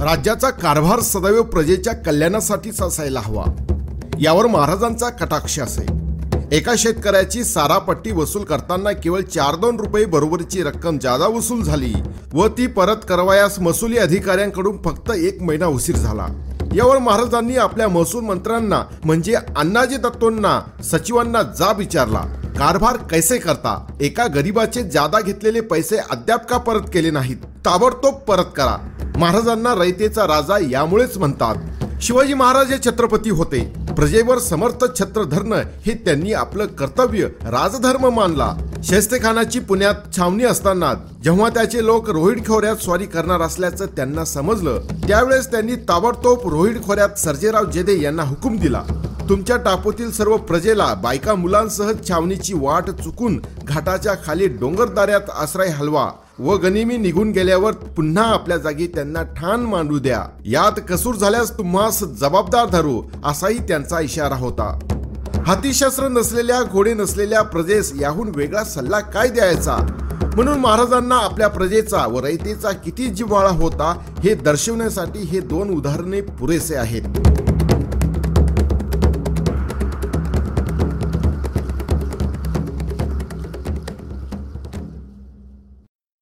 राज्याचा कारभार सदैव प्रजेच्या कल्याणासाठीच असायला हवा. यावर महाराजांचा कटाक्ष असे. एका शेतकऱ्याची सारापट्टी वसूल करताना केवळ चार दोन रुपये बरोबरची रक्कम जादा वसूल झाली व ती परत करवायास महसुली अधिकाऱ्यांकडून फक्त एक महिना उशीर झाला. यावर महाराजांनी आपल्या महसूल मंत्र्यांना म्हणजे अण्णाजी दत्तोंना सचिवांना जाब विचारला. कारभार कैसे करता? एका गरीबाचे जादा घेतलेले पैसे अद्याप का परत केले नाहीत? ताबडतोब परत करा. महाराजांना रयतेचा राजा यामुळेच म्हणतात. शिवाजी महाराज हे छत्रपती होते. प्रजेवर समर्थ छत्र धरणं हे त्यांनी आपलं कर्तव्य राजधर्म मानला. शेस्तेखानाची पुण्यात छावणी असताना जेव्हा त्याचे लोक रोहिड खोऱ्यात स्वारी करणार असल्याचं त्यांना समजलं त्यावेळेस त्यांनी ताबडतोब रोहिड खोऱ्यात सर्जेराव जेदे यांना हुकूम दिला. तुमच्या टापूतील सर्व प्रजेला बायका मुलांसह छावणीची वाट चुकून घाटाच्या खाली डोंगरदाऱ्यात आश्रय हलवा. व गनिमी निघून गेल्यावर पुन्हा आपल्या जागी त्यांना ठाण मांडू द्या. यात कसूर झाल्यास तुम्हास जबाबदार धरू असाही त्यांचा इशारा होता. हातीशस्त्र नसलेल्या घोडे नसलेल्या प्रजेस याहून वेगळा सल्ला काय द्यायचा? म्हणून महाराजांना आपल्या प्रजेचा व रयतेचा किती जिव्हाळा होता हे दर्शवण्यासाठी हे दोन उदाहरणे पुरेसे आहेत.